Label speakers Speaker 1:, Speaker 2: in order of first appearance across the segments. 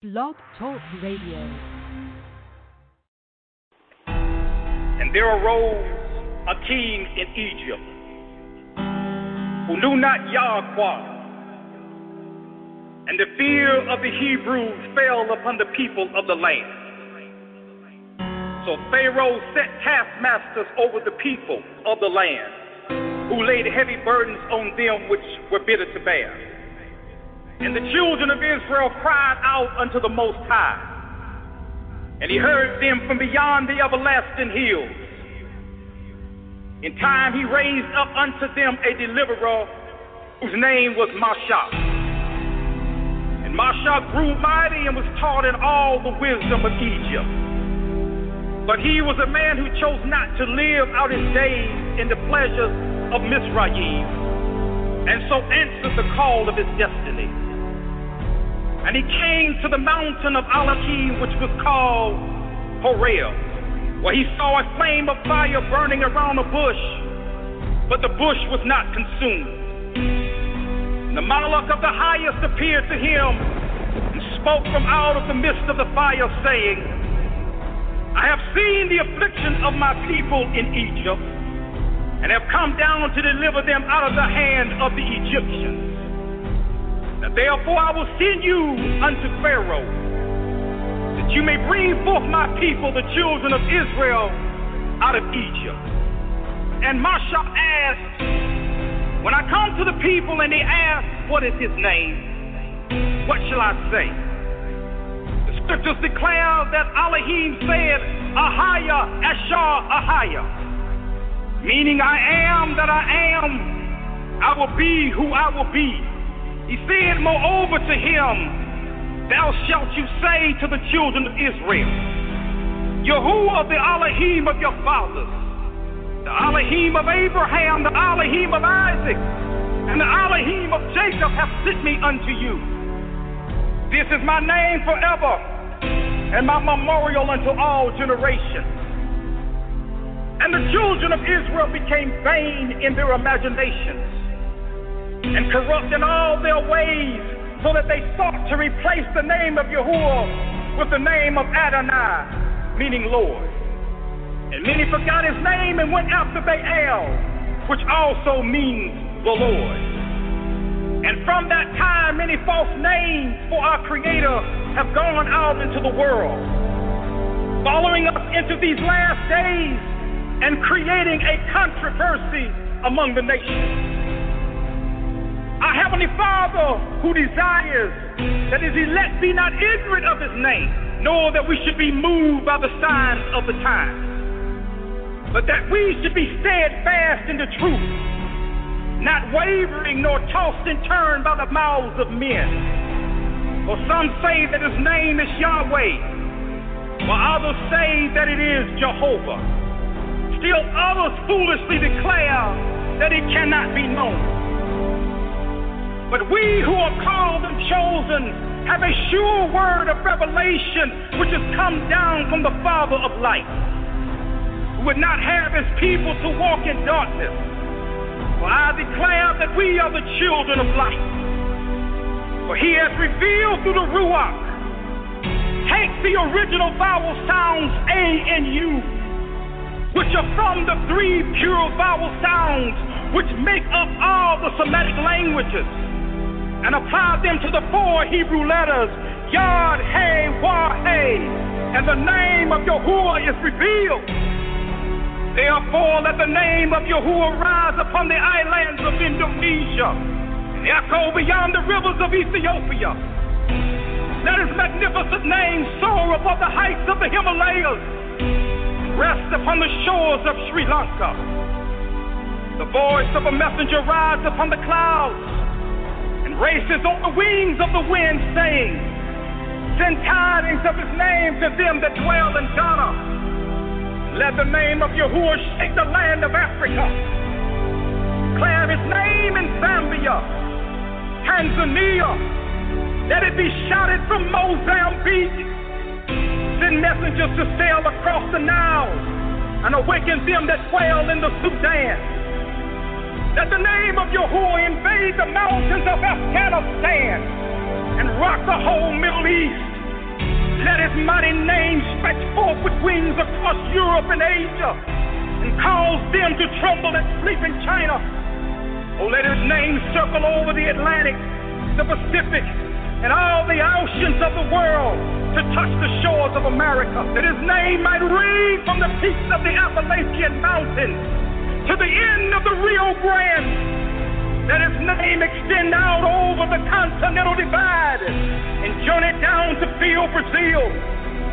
Speaker 1: Blog Talk Radio.
Speaker 2: And there arose a king in Egypt who knew not Yahweh. And the fear of the Hebrews fell upon the people of the land. So Pharaoh set taskmasters over the people of the land, who laid heavy burdens on them which were bitter to bear. And the children of Israel cried out unto the Most High. And he heard them from beyond the everlasting hills. In time he raised up unto them a deliverer whose name was Mashah. And Mashah grew mighty and was taught in all the wisdom of Egypt. But he was a man who chose not to live out his days in the pleasures of Mizraim, and so answered the call of his destiny. And he came to the mountain of Elohim, which was called Horeb, where he saw a flame of fire burning around a bush, but the bush was not consumed. And the Malach of the highest appeared to him and spoke from out of the midst of the fire, saying, I have seen the affliction of my people in Egypt, and have come down to deliver them out of the hand of the Egyptians. Therefore I will send you unto Pharaoh, that you may bring forth my people, the children of Israel, out of Egypt. And Mashah asked, When I come to the people and they ask, What is his name? What shall I say? The scriptures declare that Elohim said, Ahaya, Ashar, Ahaya, meaning I am that I am, I will be who I will be. He said, Moreover to him, Thou shalt you say to the children of Israel, Yahuwah, the Elohim of your fathers, the Elohim of Abraham, the Elohim of Isaac, and the Elohim of Jacob have sent me unto you. This is my name forever, and my memorial unto all generations. And the children of Israel became vain in their imaginations and corrupt in all their ways, so that they sought to replace the name of Yahuwah with the name of Adonai, meaning Lord. And many forgot his name and went after Baal, which also means the Lord. And from that time, many false names for our Creator have gone out into the world, following us into these last days and creating a controversy among the nations. Our Heavenly Father, who desires that His elect be not ignorant of His name, nor that we should be moved by the signs of the times, but that we should be steadfast in the truth, not wavering nor tossed and turned by the mouths of men. For some say that His name is Yahweh, while others say that it is Jehovah. Still others foolishly declare that it cannot be known. But we who are called and chosen have a sure word of revelation which has come down from the Father of light, who would not have his people to walk in darkness. For I declare that we are the children of light. For he has revealed through the Ruach. Take the original vowel sounds A and U, which are from the three pure vowel sounds which make up all the Semitic languages and apply them to the four Hebrew letters Yod, Hey, Wah, Hey, and the name of Yahuwah is revealed. Therefore, let the name of Yahuwah rise upon the islands of Indonesia and echo beyond the rivers of Ethiopia. Let his magnificent name soar above the heights of the Himalayas, rest upon the shores of Sri Lanka. The voice of a messenger rides upon the clouds races on the wings of the wind, saying, Send tidings of his name to them that dwell in Ghana. Let the name of Yahuwah shake the land of Africa. Declare his name in Zambia, Tanzania. Let it be shouted from Mozambique. Send messengers to sail across the Nile and awaken them that dwell in the Sudan. Let the name of Yahuwah invade the mountains of Afghanistan and rock the whole Middle East. Let his mighty name stretch forth with wings across Europe and Asia and cause them to tremble and sleep in China. Oh, let his name circle over the Atlantic, the Pacific, and all the oceans of the world to touch the shores of America. That his name might ring from the peaks of the Appalachian Mountains to the end of the Rio Grande. That his name extend out over the continental divide and journey down to field Brazil.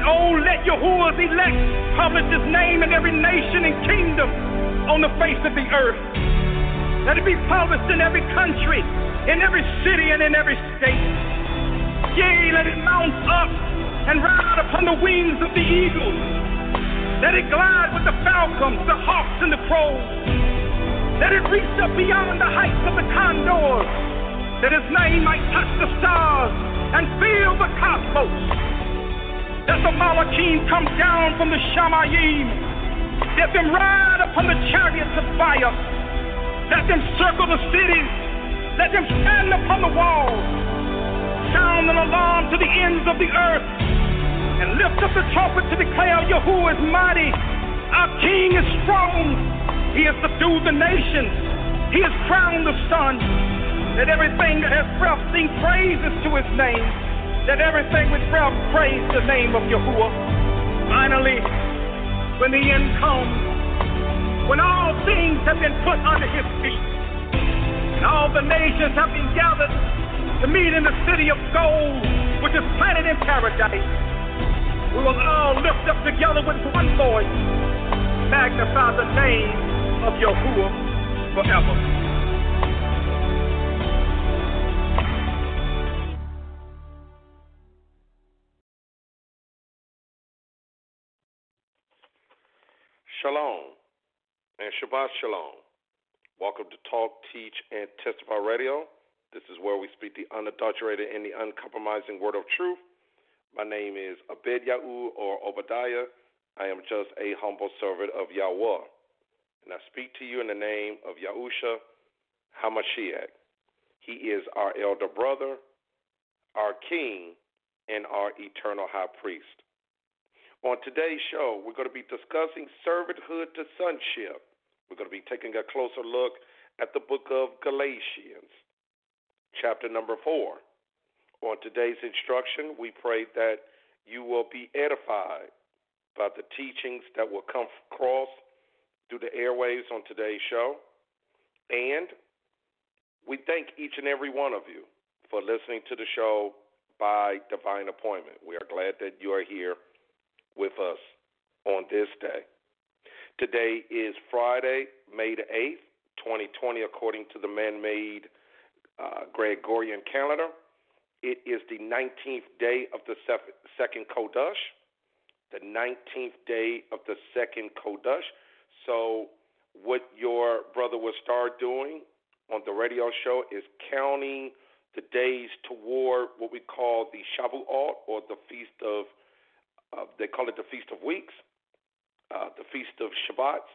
Speaker 2: Oh, let Yahuwah's elect publish his name in every nation and kingdom on the face of the earth. Let it be published in every country, in every city, and in every state. Yea, let it mount up and ride upon the wings of the eagles. Let it glide with the falcons, the hawks, and the crows. Let it reach up beyond the heights of the condors, that his name might touch the stars and fill the cosmos. Let the Malachim come down from the Shamayim. Let them ride upon the chariots of fire. Let them circle the cities. Let them stand upon the walls sound an alarm to the ends of the earth and lift up the trumpet to declare Yahuwah is mighty. Our King is strong. He has subdued the nations. He has crowned the sun. Let everything that has breath sing praises to his name. Let everything with breath praise the name of Yahuwah. Finally, when the end comes, when all things have been put under his feet, and all the nations have been gathered to meet in the city of gold, which is planted in paradise. We will all lift up together with one voice, magnify the name of Yahuwah forever.
Speaker 3: Shalom and Shabbat Shalom. Welcome to Talk, Teach, and Testify Radio. This is where we speak the unadulterated and the uncompromising word of truth. My name is Abed Yahu or Obadiah. I am just a humble servant of Yahweh. And I speak to you in the name of Yahusha Hamashiach. He is our elder brother, our king, and our eternal high priest. On today's show, we're going to be discussing servanthood to sonship. We're going to be taking a closer look at the book of Galatians chapter number four. On today's instruction, we pray that you will be edified by the teachings that will come across through the airwaves on today's show. And we thank each and every one of you for listening to the show by divine appointment. We are glad that you are here with us on this day. Today is Friday, May the 8th, 2020, according to the man made uh, Gregorian calendar. It is the 19th day of the second Chodesh, the 19th day of the second Chodesh. So, what your brother will start doing on the radio show is counting the days toward what we call the Shavuot or the Feast of, uh, they call it the Feast of Weeks, uh, the Feast of Shabbat.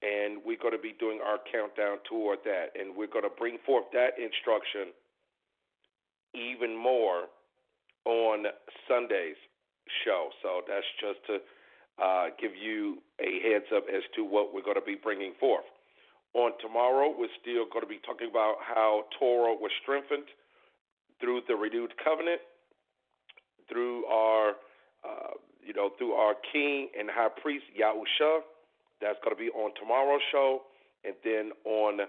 Speaker 3: and we're going to be doing our countdown toward that, and we're going to bring forth that instruction even more on Sunday's show. So that's just to uh, give you a heads up as to what we're going to be bringing forth. On tomorrow, we're still going to be talking about how Torah was strengthened through the renewed covenant, through our, uh, you know, through our King and High Priest Yahusha that's going to be on tomorrow's show. And then on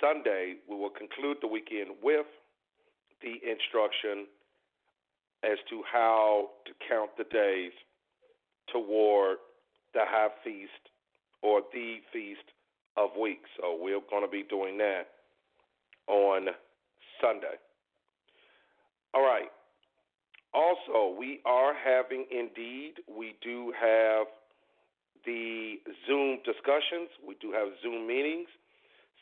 Speaker 3: Sunday, we will conclude the weekend with the instruction as to how to count the days toward the high feast or the feast of weeks. So we're going to be doing that on Sunday. All right. Also, we are having indeed, we do have the Zoom discussions. We do have Zoom meetings.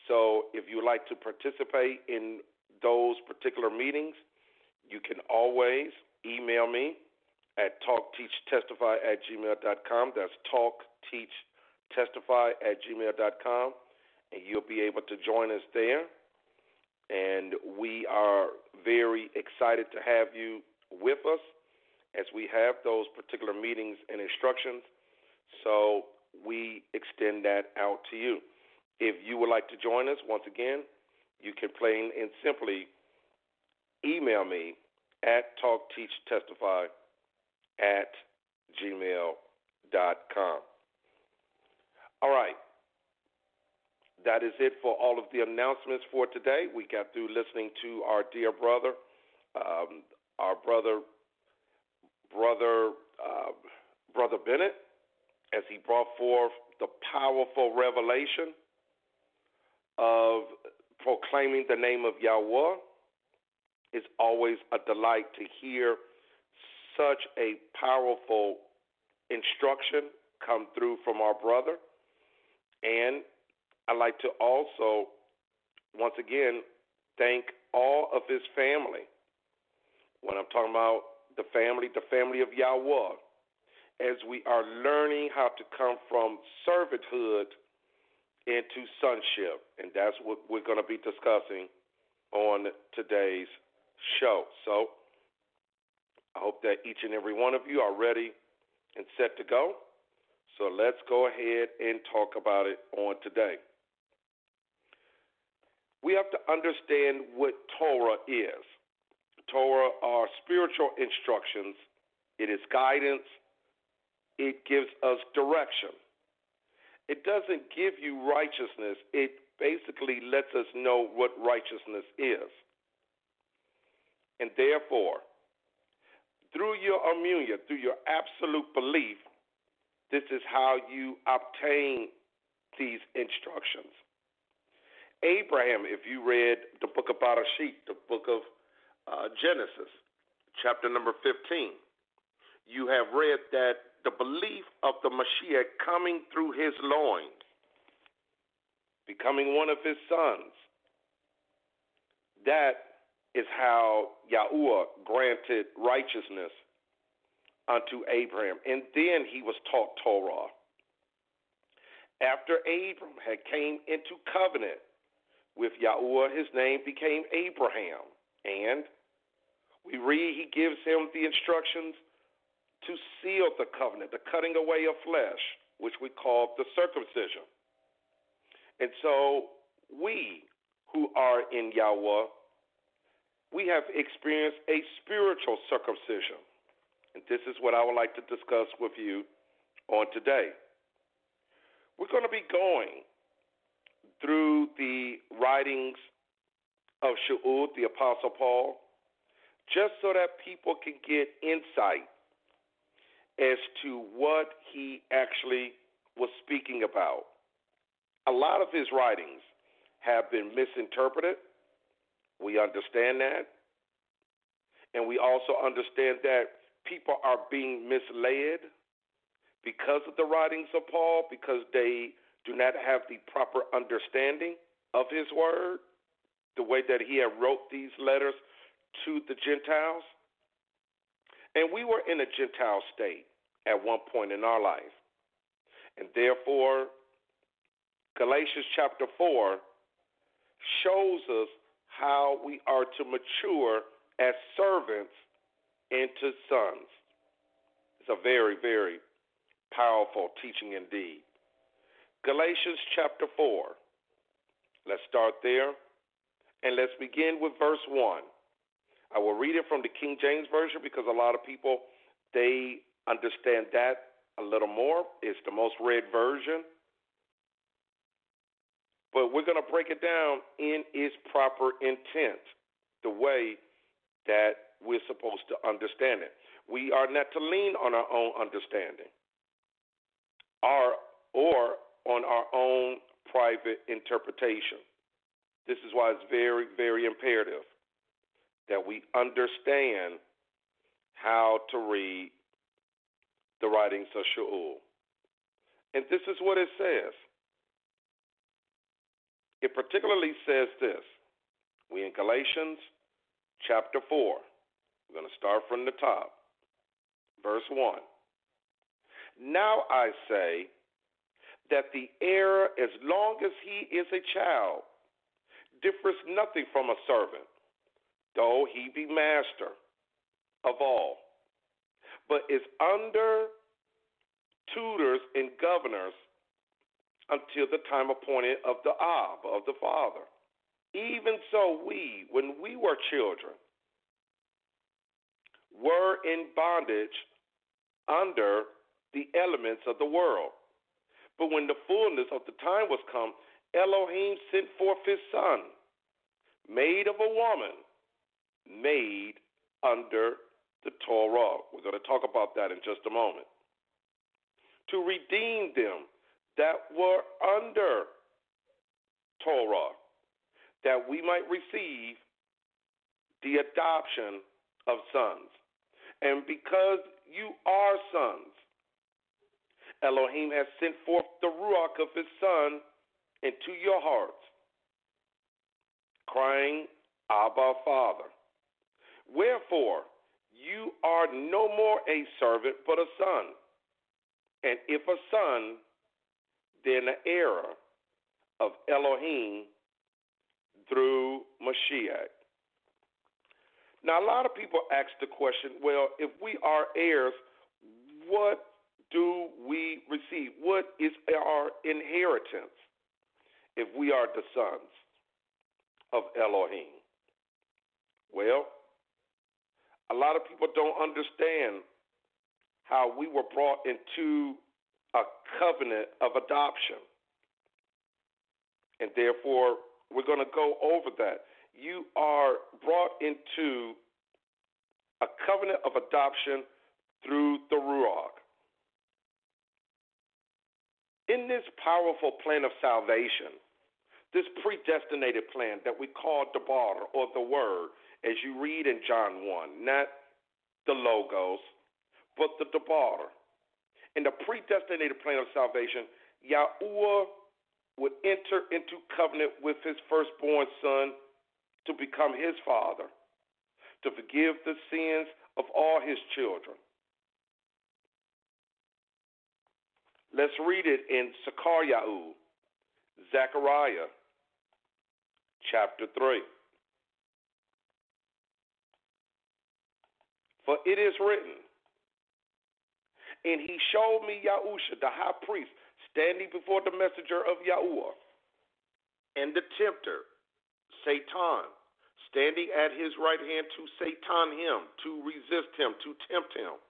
Speaker 3: So if you would like to participate in those particular meetings, you can always email me at talkteachtestify at gmail.com. That's talkteachtestify at gmail.com. And you'll be able to join us there. And we are very excited to have you with us as we have those particular meetings and instructions. So we extend that out to you. If you would like to join us, once again, you can plain and simply email me at talkteachtestify at gmail.com. All right. That is it for all of the announcements for today. We got through listening to our dear brother, um, our brother, brother, uh, brother Bennett, as he brought forth the powerful revelation of proclaiming the name of Yahweh. It's always a delight to hear such a powerful instruction come through from our brother. And I'd like to also, once again, thank all of his family. When I'm talking about the family, the family of Yahweh, as we are learning how to come from servanthood into sonship. And that's what we're going to be discussing on today's show. So I hope that each and every one of you are ready and set to go. So let's go ahead and talk about it on today. We have to understand what Torah is. Torah are spiritual instructions, it is guidance, it gives us direction. It doesn't give you righteousness, it basically lets us know what righteousness is. And therefore, through your emunah, through your absolute belief, this is how you obtain these instructions. Abraham, if you read the book of Bereshit, the book of uh, Genesis, chapter number 15, you have read that the belief of the Mashiach coming through his loins, becoming one of his sons, that is how Yahuwah granted righteousness unto Abraham. And then he was taught Torah. After Abram had came into covenant with Yahuwah, his name became Abraham. And we read he gives him the instructions to seal the covenant, the cutting away of flesh, which we call the circumcision. And so we who are in Yahweh we have experienced a spiritual circumcision. And this is what I would like to discuss with you on today. We're going to be going through the writings of Shaul, the Apostle Paul, just so that people can get insight as to what he actually was speaking about. A lot of his writings have been misinterpreted we understand that. And we also understand that people are being misled because of the writings of Paul, because they do not have the proper understanding of his word, the way that he had wrote these letters to the Gentiles. And we were in a Gentile state at one point in our life. And therefore, Galatians chapter 4 shows us how we are to mature as servants into sons. It's a very, very powerful teaching indeed. Galatians chapter 4. Let's start there. And let's begin with verse 1. I will read it from the King James Version because a lot of people they understand that a little more. It's the most read version. But we're going to break it down in its proper intent, the way that we're supposed to understand it. We are not to lean on our own understanding our, or on our own private interpretation. This is why it's very, very imperative that we understand how to read the writings of Shaul. And this is what it says it particularly says this. We in Galatians chapter 4. We're going to start from the top. Verse 1. Now I say that the heir, as long as he is a child, differs nothing from a servant, though he be master of all. but is under tutors and governors until the time appointed of the Ab, of the Father. Even so, we, when we were children, were in bondage under the elements of the world. But when the fullness of the time was come, Elohim sent forth his son, made of a woman, made under the Torah. We're going to talk about that in just a moment. To redeem them that were under Torah, that we might receive the adoption of sons. And because you are sons, Elohim has sent forth the Ruach of his Son into your hearts, crying, Abba, Father. Wherefore, you are no more a servant, but a son. And if a son, then an heir of Elohim through Mashiach. Now, a lot of people ask the question well, if we are heirs, what do we receive? What is our inheritance if we are the sons of Elohim? Well, a lot of people don't understand how we were brought into a covenant of adoption. And therefore, we're going to go over that. You are brought into a covenant of adoption through the Ruach. In this powerful plan of salvation, this predestinated plan that we call the bar or the word, as you read in John 1, not the logos, but the debar. In the predestinated plan of salvation, Yahuwah would enter into covenant with his firstborn son to become his father, to forgive the sins of all his children. Let's read it in Sakar Zechariah chapter 3. For it is written, and he showed me Yahusha, the high priest, standing before the messenger of Yahuwah, and the tempter, Satan, standing at his right hand to Satan him, to resist him, to tempt him.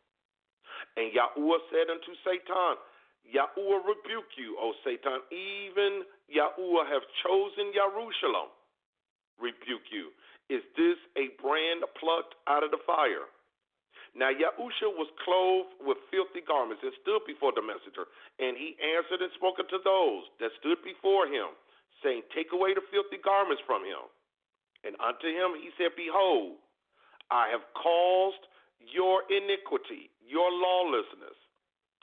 Speaker 3: And Yahuwah said unto Satan, Yahuwah rebuke you, O Satan, even Yahuwah have chosen Jerusalem, rebuke you. Is this a brand plucked out of the fire? Now Yahusha was clothed with filthy garments and stood before the messenger, and he answered and spoke unto those that stood before him, saying, Take away the filthy garments from him. And unto him he said, Behold, I have caused your iniquity, your lawlessness,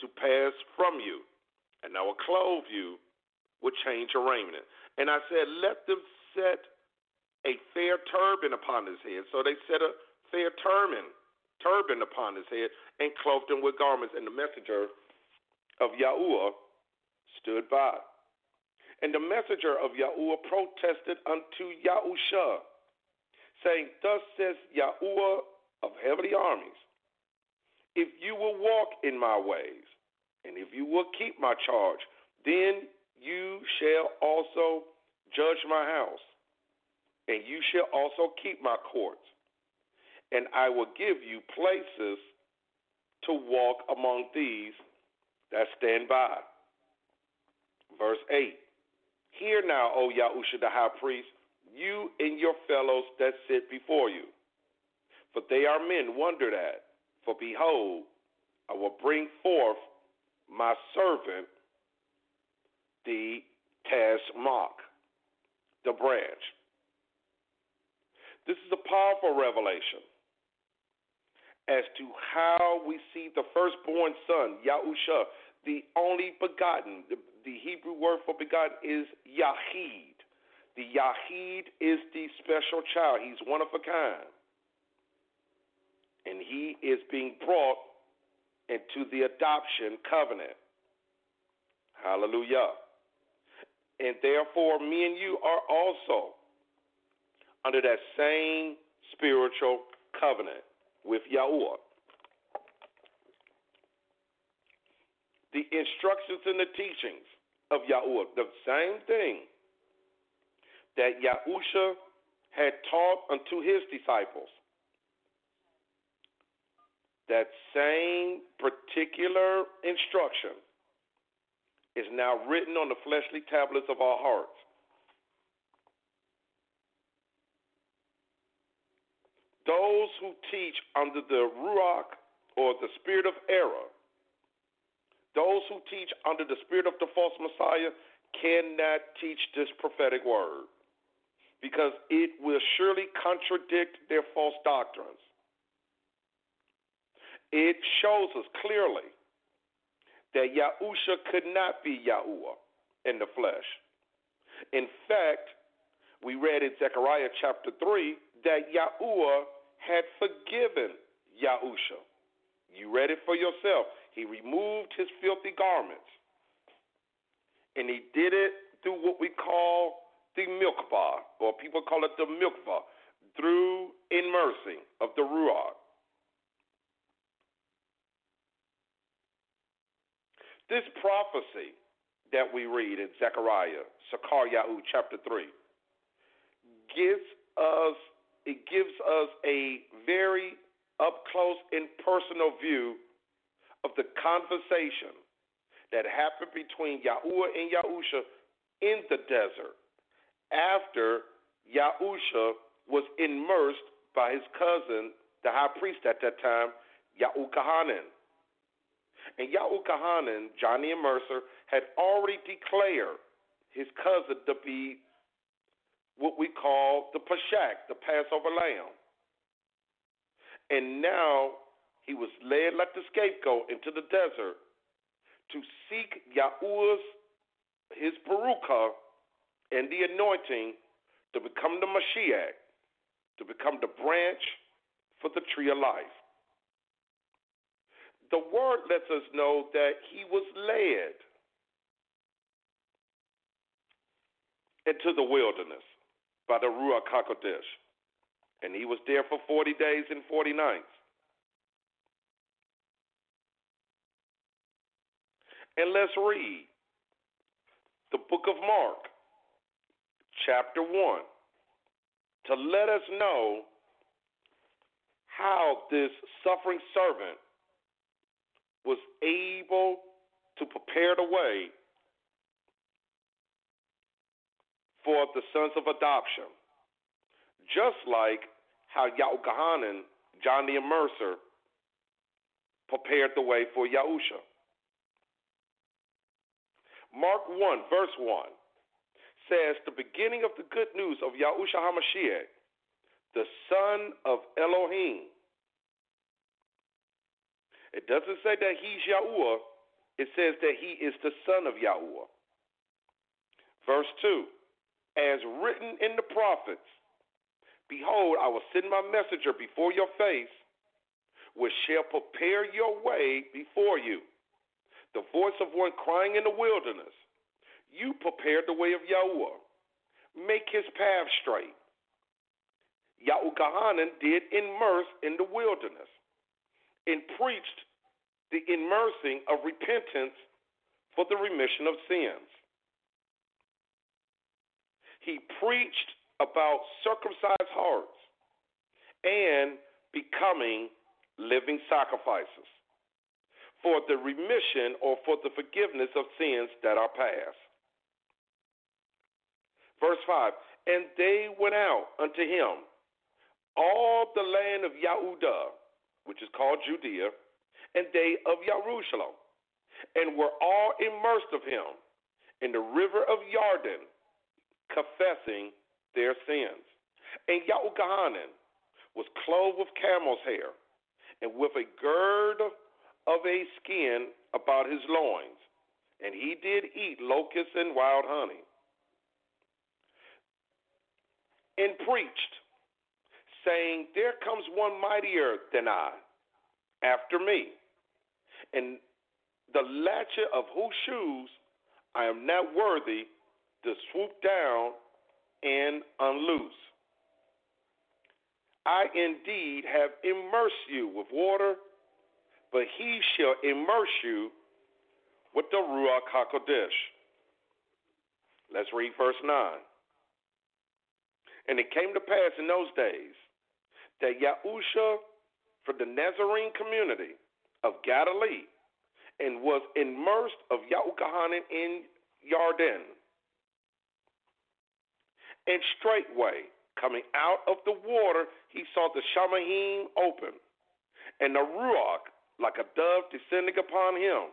Speaker 3: to pass from you, and I will clothe you with change of raiment. And I said, Let them set a fair turban upon his head. So they set a fair turban turban upon his head and clothed him with garments. And the messenger of Yahuwah stood by. And the messenger of Yahuwah protested unto Yahusha, saying, Thus says Yahuwah of heavenly armies, if you will walk in my ways, and if you will keep my charge, then you shall also judge my house, and you shall also keep my courts and I will give you places to walk among these that stand by. Verse 8 Hear now, O Yahusha the high priest, you and your fellows that sit before you. For they are men wondered at. For behold, I will bring forth my servant, the Tsemach, the branch. This is a powerful revelation as to how we see the firstborn son, Yahusha, the only begotten. The, the Hebrew word for begotten is Yahid. The Yahid is the special child. He's one of a kind. And he is being brought into the adoption covenant. Hallelujah. And therefore, me and you are also under that same spiritual covenant with Yahuwah. the instructions and the teachings of Yahuwah, the same thing that Yahusha had taught unto his disciples. That same particular instruction is now written on the fleshly tablets of our hearts. Those who teach under the Ruach or the spirit of error, those who teach under the spirit of the false Messiah cannot teach this prophetic word because it will surely contradict their false doctrines. It shows us clearly that Yahusha could not be Yahuwah in the flesh. In fact, we read in Zechariah chapter 3 that Yahuwah had forgiven Yahusha. You read it for yourself. He removed his filthy garments. And he did it through what we call the milkbar, or people call it the mikvah, through immersing of the Ruach. This prophecy that we read in Zechariah, Yahu, chapter 3, gives us it gives us a very up close and personal view of the conversation that happened between Yahuwah and Yahusha in the desert after Yahusha was immersed by his cousin, the high priest at that time, Yahukahanan. And Yahukahanan, Johnny Immerser, had already declared his cousin to be what we call the Pashak, the Passover lamb. And now he was led like the scapegoat into the desert to seek Yahuwah's, his Baruchah, and the anointing to become the Mashiach, to become the branch for the tree of life the word lets us know that he was led into the wilderness by the Ruach HaKodesh. And he was there for 40 days and 40 nights. And let's read the book of Mark, chapter 1, to let us know how this suffering servant was able to prepare the way for the sons of adoption, just like how Yahukahanan, John the Immerser, prepared the way for Yahusha. Mark 1, verse 1 says, The beginning of the good news of Yahusha HaMashiach, the son of Elohim, it doesn't say that he's Yahuwah. It says that he is the son of Yahuwah. Verse 2 As written in the prophets, Behold, I will send my messenger before your face, which shall prepare your way before you. The voice of one crying in the wilderness, You prepared the way of Yahweh, Make his path straight. Yahukahanan did immerse in the wilderness and preached the immersing of repentance for the remission of sins. He preached about circumcised hearts and becoming living sacrifices for the remission or for the forgiveness of sins that are past. Verse 5 And they went out unto him, all the land of Yahudah, which is called Judea, and they of Jerusalem, and were all immersed of him in the river of Jordan, confessing their sins. And Yahukahanan was clothed with camel's hair, and with a gird of a skin about his loins, and he did eat locusts and wild honey. And preached saying, There comes one mightier than I after me, and the latchet of whose shoes I am not worthy to swoop down and unloose. I indeed have immersed you with water, but he shall immerse you with the Ruach HaKodesh. Let's read verse 9. And it came to pass in those days that Yahusha from the Nazarene community of Galilee and was immersed of Yahukahanan in Yarden. And straightway, coming out of the water, he saw the Shamayim open, and the Ruach, like a dove, descending upon him.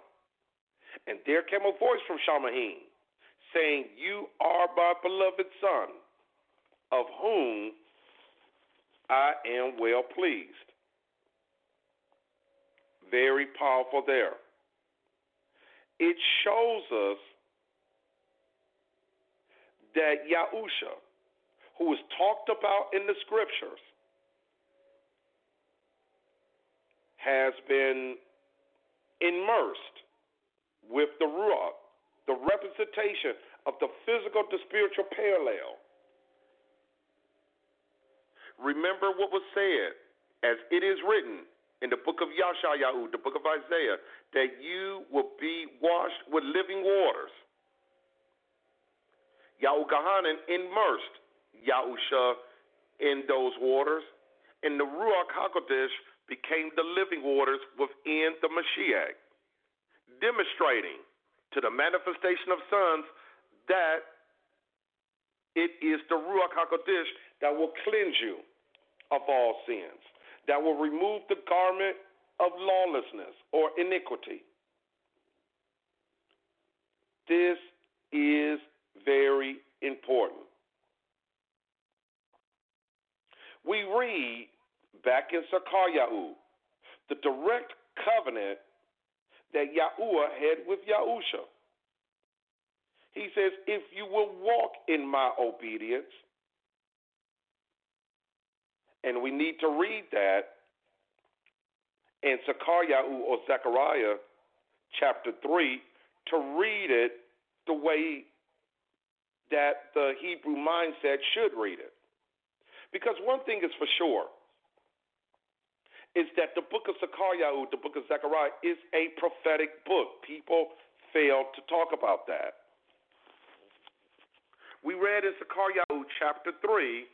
Speaker 3: And there came a voice from Shamayim, saying, You are my beloved Son, of whom I am well pleased. Very powerful there. It shows us that Yahusha, who is talked about in the scriptures, has been immersed with the Ruach, the representation of the physical to spiritual parallel. Remember what was said, as it is written in the book of Yashayahu, the book of Isaiah, that you will be washed with living waters. Yahukahanan immersed Yahusha in those waters, and the Ruach HaKodesh became the living waters within the Mashiach, demonstrating to the manifestation of sons that it is the Ruach HaKodesh that will cleanse you of all sins, that will remove the garment of lawlessness or iniquity. This is very important. We read back in Sakaryahu the direct covenant that Yahuwah had with Yahusha. He says, If you will walk in my obedience, and we need to read that in Zechariah or Zechariah chapter 3 to read it the way that the Hebrew mindset should read it. Because one thing is for sure is that the book of Zechariah, the book of Zechariah, is a prophetic book. People fail to talk about that. We read in Zechariah chapter 3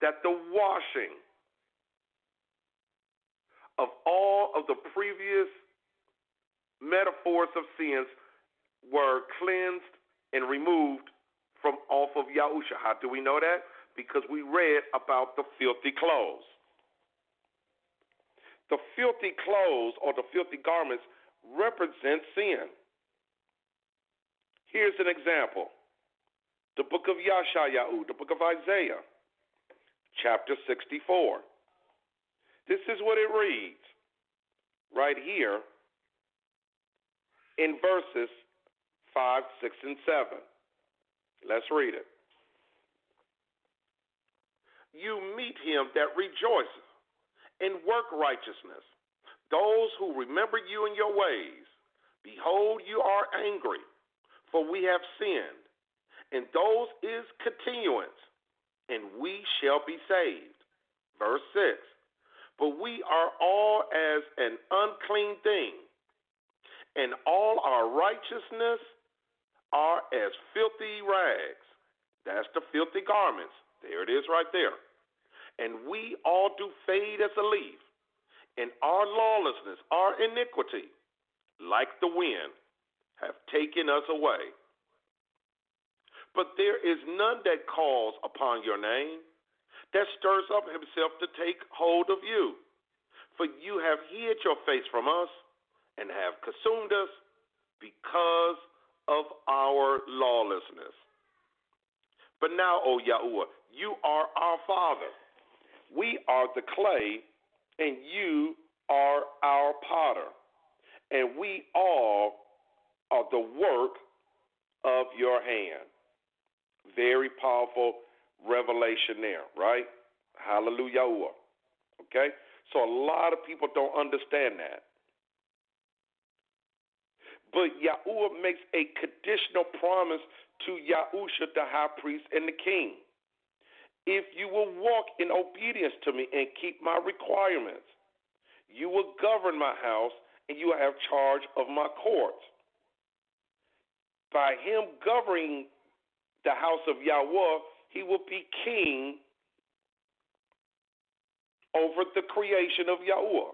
Speaker 3: that the washing of all of the previous metaphors of sins were cleansed and removed from off of Yahusha. How do we know that? Because we read about the filthy clothes. The filthy clothes or the filthy garments represent sin. Here's an example the book of Yashayahu, the book of Isaiah chapter 64. This is what it reads right here in verses 5, 6, and 7. Let's read it. You meet him that rejoices and work righteousness, those who remember you in your ways. Behold, you are angry, for we have sinned, and those is continuance and we shall be saved. Verse 6 But we are all as an unclean thing, and all our righteousness are as filthy rags. That's the filthy garments. There it is right there. And we all do fade as a leaf, and our lawlessness, our iniquity, like the wind, have taken us away. But there is none that calls upon your name, that stirs up himself to take hold of you. For you have hid your face from us and have consumed us because of our lawlessness. But now, O Yahuwah, you are our Father. We are the clay, and you are our potter. And we all are the work of your hand. Very powerful revelation there, right? Hallelujah. Okay? So a lot of people don't understand that. But Yahuwah makes a conditional promise to Yahusha, the high priest and the king. If you will walk in obedience to me and keep my requirements, you will govern my house and you will have charge of my courts. By him governing the house of Yahweh, he will be king over the creation of Yahweh.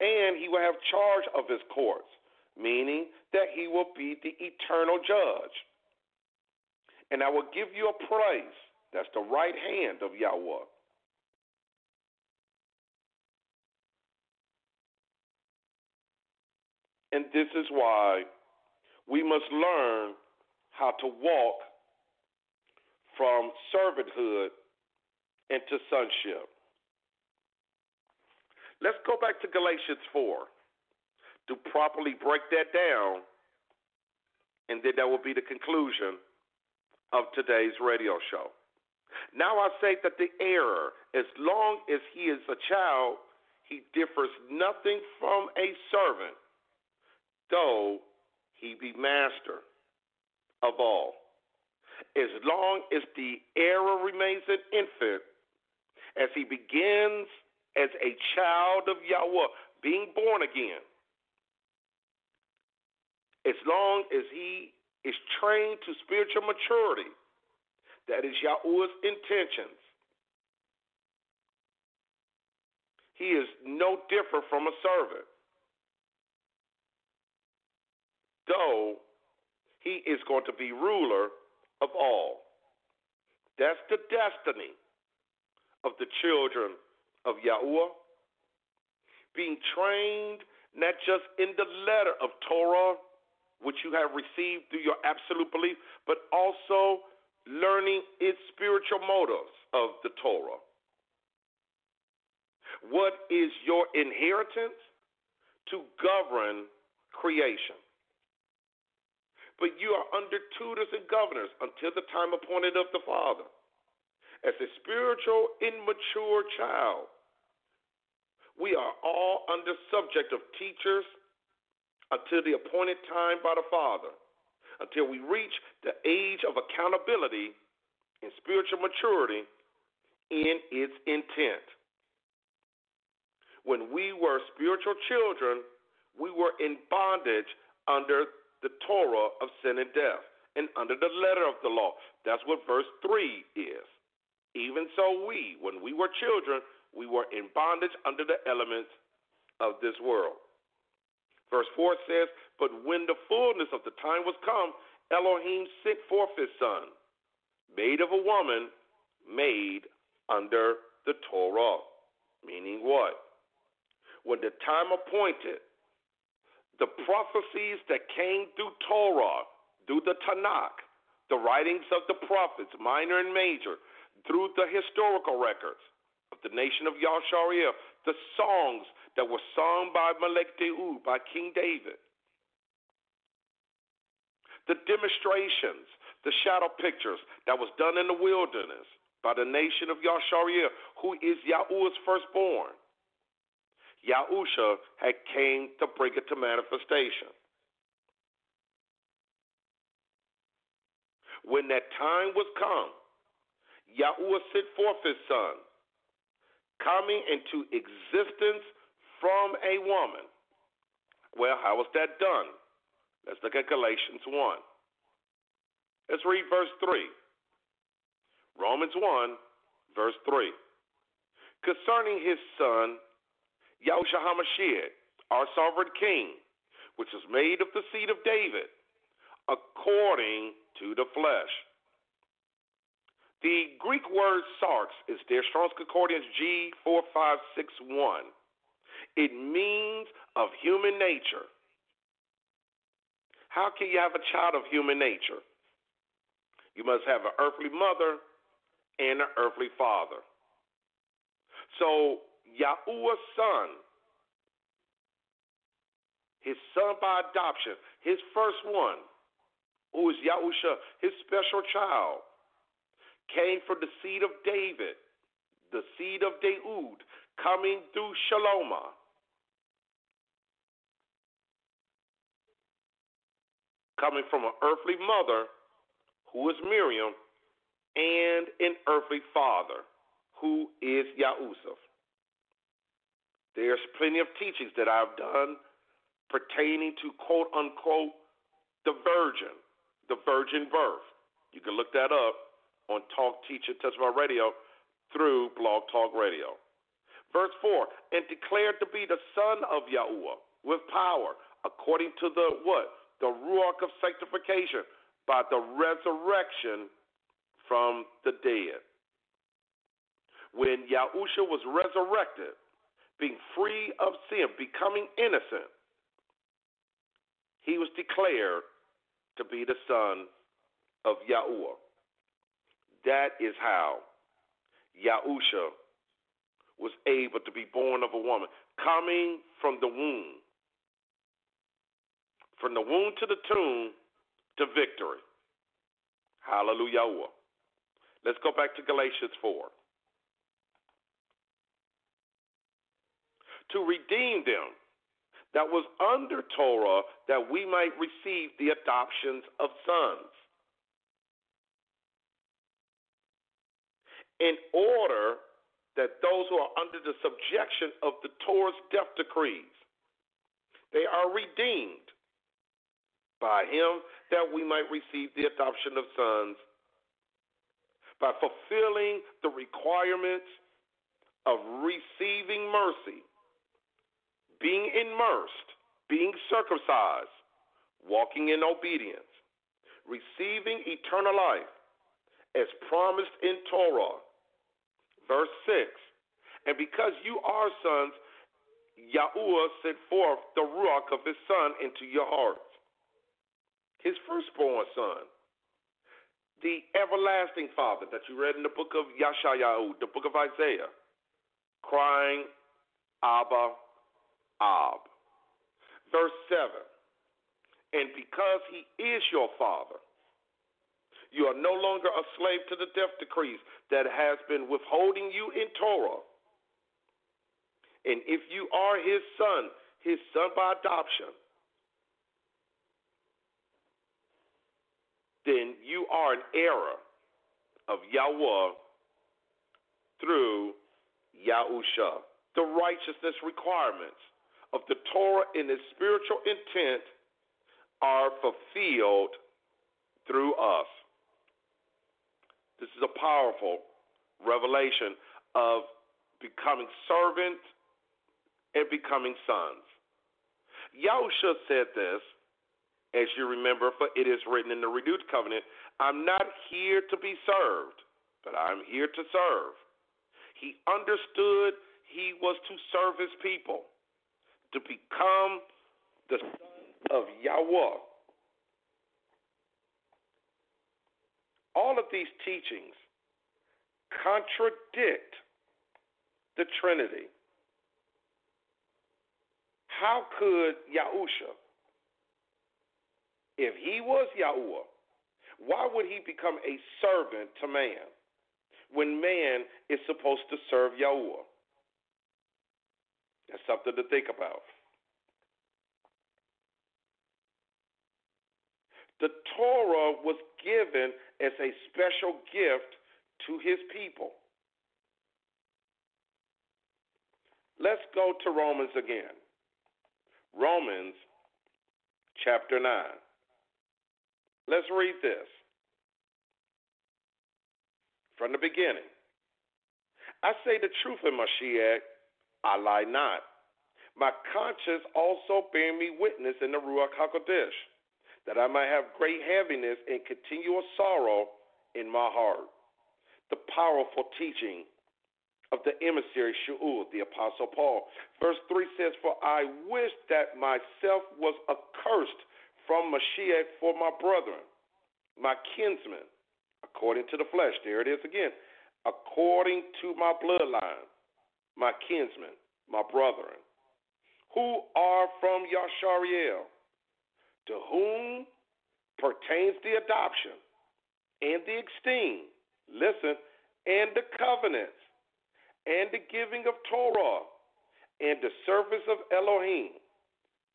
Speaker 3: And he will have charge of his courts, meaning that he will be the eternal judge. And I will give you a place, that's the right hand of Yahweh. And this is why we must learn how to walk from servanthood into sonship. Let's go back to Galatians 4 to properly break that down, and then that will be the conclusion of today's radio show. Now I say that the heir, as long as he is a child, he differs nothing from a servant, though he be master of all. As long as the heir remains an infant, as he begins as a child of Yahweh, being born again, as long as he is trained to spiritual maturity, that is Yahweh's intentions. He is no different from a servant. Though he is going to be ruler of all. That's the destiny of the children of Yahweh. Being trained not just in the letter of Torah, which you have received through your absolute belief, but also learning its spiritual motives of the Torah. What is your inheritance? To govern creation. But you are under tutors and governors until the time appointed of the Father. As a spiritual, immature child, we are all under subject of teachers until the appointed time by the Father, until we reach the age of accountability and spiritual maturity in its intent. When we were spiritual children, we were in bondage under the Torah of sin and death and under the letter of the law. That's what verse 3 is. Even so, we, when we were children, we were in bondage under the elements of this world. Verse 4 says, But when the fullness of the time was come, Elohim sent forth his son, made of a woman, made under the Torah. Meaning what? When the time appointed, the prophecies that came through Torah, through the Tanakh, the writings of the prophets, minor and major, through the historical records of the nation of Yashariel, the songs that was sung by Melech Deud, by King David. The demonstrations, the shadow pictures that was done in the wilderness by the nation of Yashariel, who is Yahuwah's firstborn. Yahusha had came to bring it to manifestation. When that time was come, Yahuwah sent forth his son, coming into existence from a woman. Well, how was that done? Let's look at Galatians 1. Let's read verse 3. Romans 1, verse 3. Concerning his son, Yahushua HaMashiach, our sovereign king, which is made of the seed of David, according to the flesh. The Greek word sarx is there, Strong's Concordance G4561. It means of human nature. How can you have a child of human nature? You must have an earthly mother and an earthly father. So, Yahuwah's son, his son by adoption, his first one, who is Yahusha, his special child, came from the seed of David, the seed of Deud, coming through Shalomah. Coming from an earthly mother, who is Miriam, and an earthly father, who is Yahusuf. There's plenty of teachings that I've done pertaining to quote unquote the virgin, the virgin birth. You can look that up on Talk Teach and Testify Radio through Blog Talk Radio. Verse 4 and declared to be the Son of Yahuwah with power, according to the what? The Ruach of sanctification by the resurrection from the dead. When Yahusha was resurrected, being free of sin, becoming innocent, he was declared to be the son of Yahuwah. That is how Yahusha was able to be born of a woman, coming from the womb. From the womb to the tomb to victory. Hallelujah. Let's go back to Galatians 4. To redeem them that was under Torah, that we might receive the adoptions of sons. In order that those who are under the subjection of the Torah's death decrees, they are redeemed by him that we might receive the adoption of sons. By fulfilling the requirements of receiving mercy, being immersed, being circumcised, walking in obedience, receiving eternal life as promised in Torah. Verse 6 And because you are sons, Yahuwah sent forth the Ruach of his Son into your hearts, his firstborn Son, the everlasting Father that you read in the book of Yashayahu, the book of Isaiah, crying, Abba, Ab. Verse 7 And because he is your Father, you are no longer a slave to the death decrees that has been withholding you in Torah. And if you are his son, his son by adoption, then you are an heir of Yahweh through Yahusha. The righteousness requirements of the Torah in its spiritual intent are fulfilled through us. This is a powerful revelation of becoming servant and becoming sons. Yahusha said this, as you remember, for it is written in the renewed covenant, I'm not here to be served, but I'm here to serve. He understood he was to serve his people, to become the son of Yahweh all of these teachings contradict the Trinity. How could Yahusha, if he was Yahuwah, why would he become a servant to man when man is supposed to serve Yahuwah? That's something to think about. The Torah was given as a special gift to his people. Let's go to Romans again. Romans chapter 9. Let's read this from the beginning. I say the truth in Mashiach, I lie not. My conscience also bear me witness in the Ruach HaKodesh that I might have great heaviness and continual sorrow in my heart. The powerful teaching of the emissary Shaul, the Apostle Paul. Verse 3 says, For I wish that myself was accursed from Mashiach for my brethren, my kinsmen, according to the flesh. There it is again. According to my bloodline, my kinsmen, my brethren, who are from Yashariel to whom pertains the adoption and the esteem, listen, and the covenants and the giving of Torah and the service of Elohim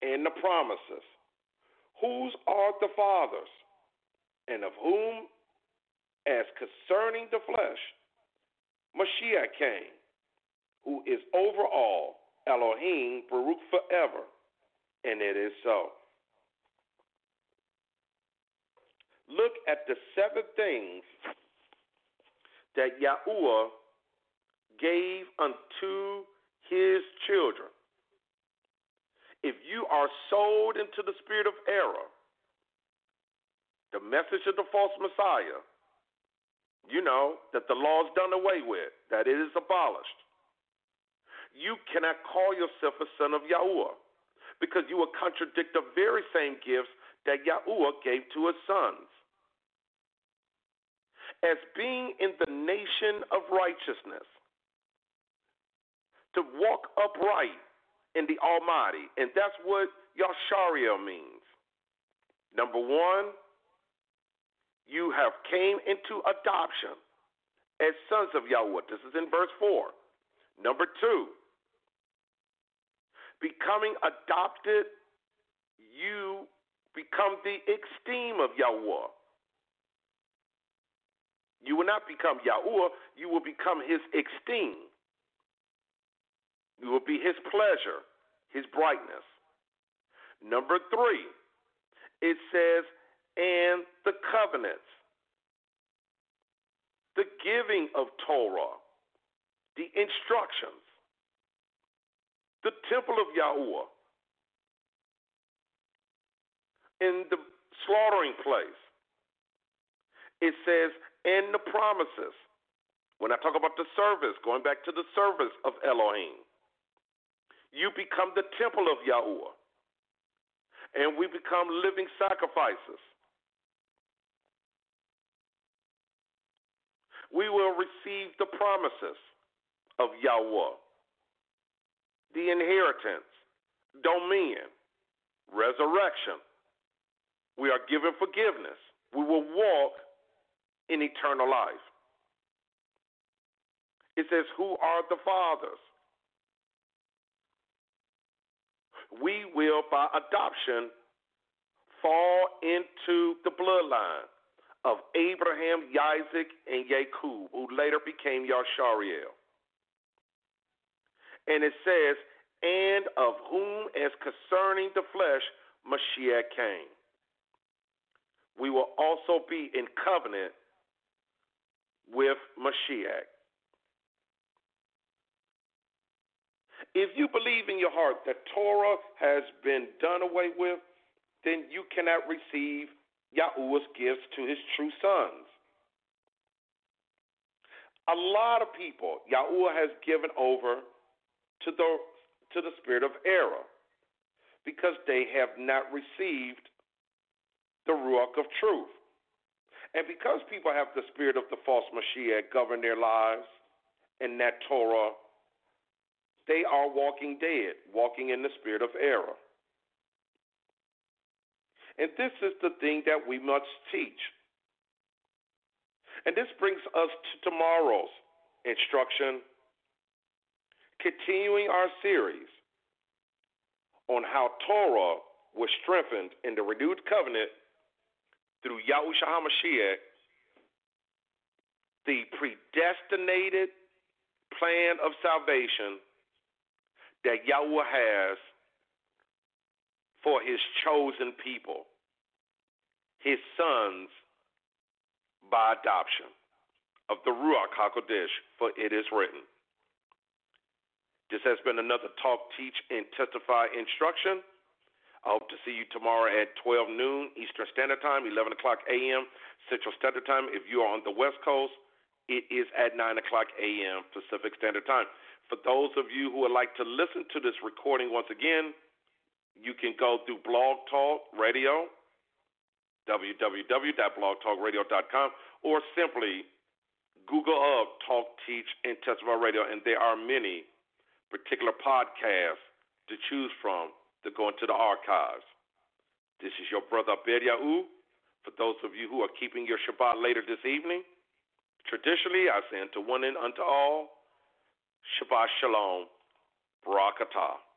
Speaker 3: and the promises, whose are the fathers, and of whom, as concerning the flesh, Mashiach came, who is over all, Elohim, Baruch forever. And it is so. Look at the seven things that Yahuwah gave unto his children. If you are sold into the spirit of error, the message of the false Messiah, you know that the law is done away with, that it is abolished. You cannot call yourself a son of Yahuwah because you will contradict the very same gifts that Yahuwah gave to his sons. As being in the nation of righteousness, to walk upright in the Almighty. And that's what Yashariel means. Number one, you have came into adoption as sons of Yahweh. This is in verse 4. Number two, becoming adopted, you become the esteem of Yahweh. You will not become Yahweh, you will become his esteem. It will be his pleasure, his brightness. Number three, it says, and the covenants, the giving of Torah, the instructions, the temple of Yahuwah, in the slaughtering place. It says, and the promises. When I talk about the service, going back to the service of Elohim you become the temple of Yahuwah. And we become living sacrifices. We will receive the promises of Yahweh, the inheritance, dominion, resurrection. We are given forgiveness. We will walk in eternal life. It says, Who are the fathers? We will, by adoption, fall into the bloodline of Abraham, Isaac, and Jacob, who later became Yashariel. And it says, and of whom, as concerning the flesh, Mashiach came. We will also be in covenant with Mashiach. If you believe in your heart that Torah has been done away with, then you cannot receive Yahuwah's gifts to his true sons. A lot of people Yahuwah has given over to the to the spirit of error because they have not received the ruach of truth. And because people have the spirit of the false Mashiach govern their lives and that Torah they are walking dead, walking in the spirit of error. And this is the thing that we must teach. And this brings us to tomorrow's instruction, continuing our series on how Torah was strengthened in the renewed covenant through Yahushua HaMashiach, the predestinated plan of salvation that Yahweh has for his chosen people, his sons by adoption of the Ruach HaKodesh, for it is written. This has been another Talk, Teach, and Testify instruction. I hope to see you tomorrow at 12 noon Eastern Standard Time, 11 o'clock a.m. Central Standard Time. If you are on the West Coast, it is at 9 o'clock a.m. Pacific Standard Time. For those of you who would like to listen to this recording once again, you can go through Blog Talk Radio, www.blogtalkradio.com, or simply Google up Talk, Teach, and Testify Radio, and there are many particular podcasts to choose from to go into the archives. This is your brother Abed Yahu. For those of you who are keeping your Shabbat later this evening, traditionally I say unto one and unto all, Shabbat Shalom, Barakatah.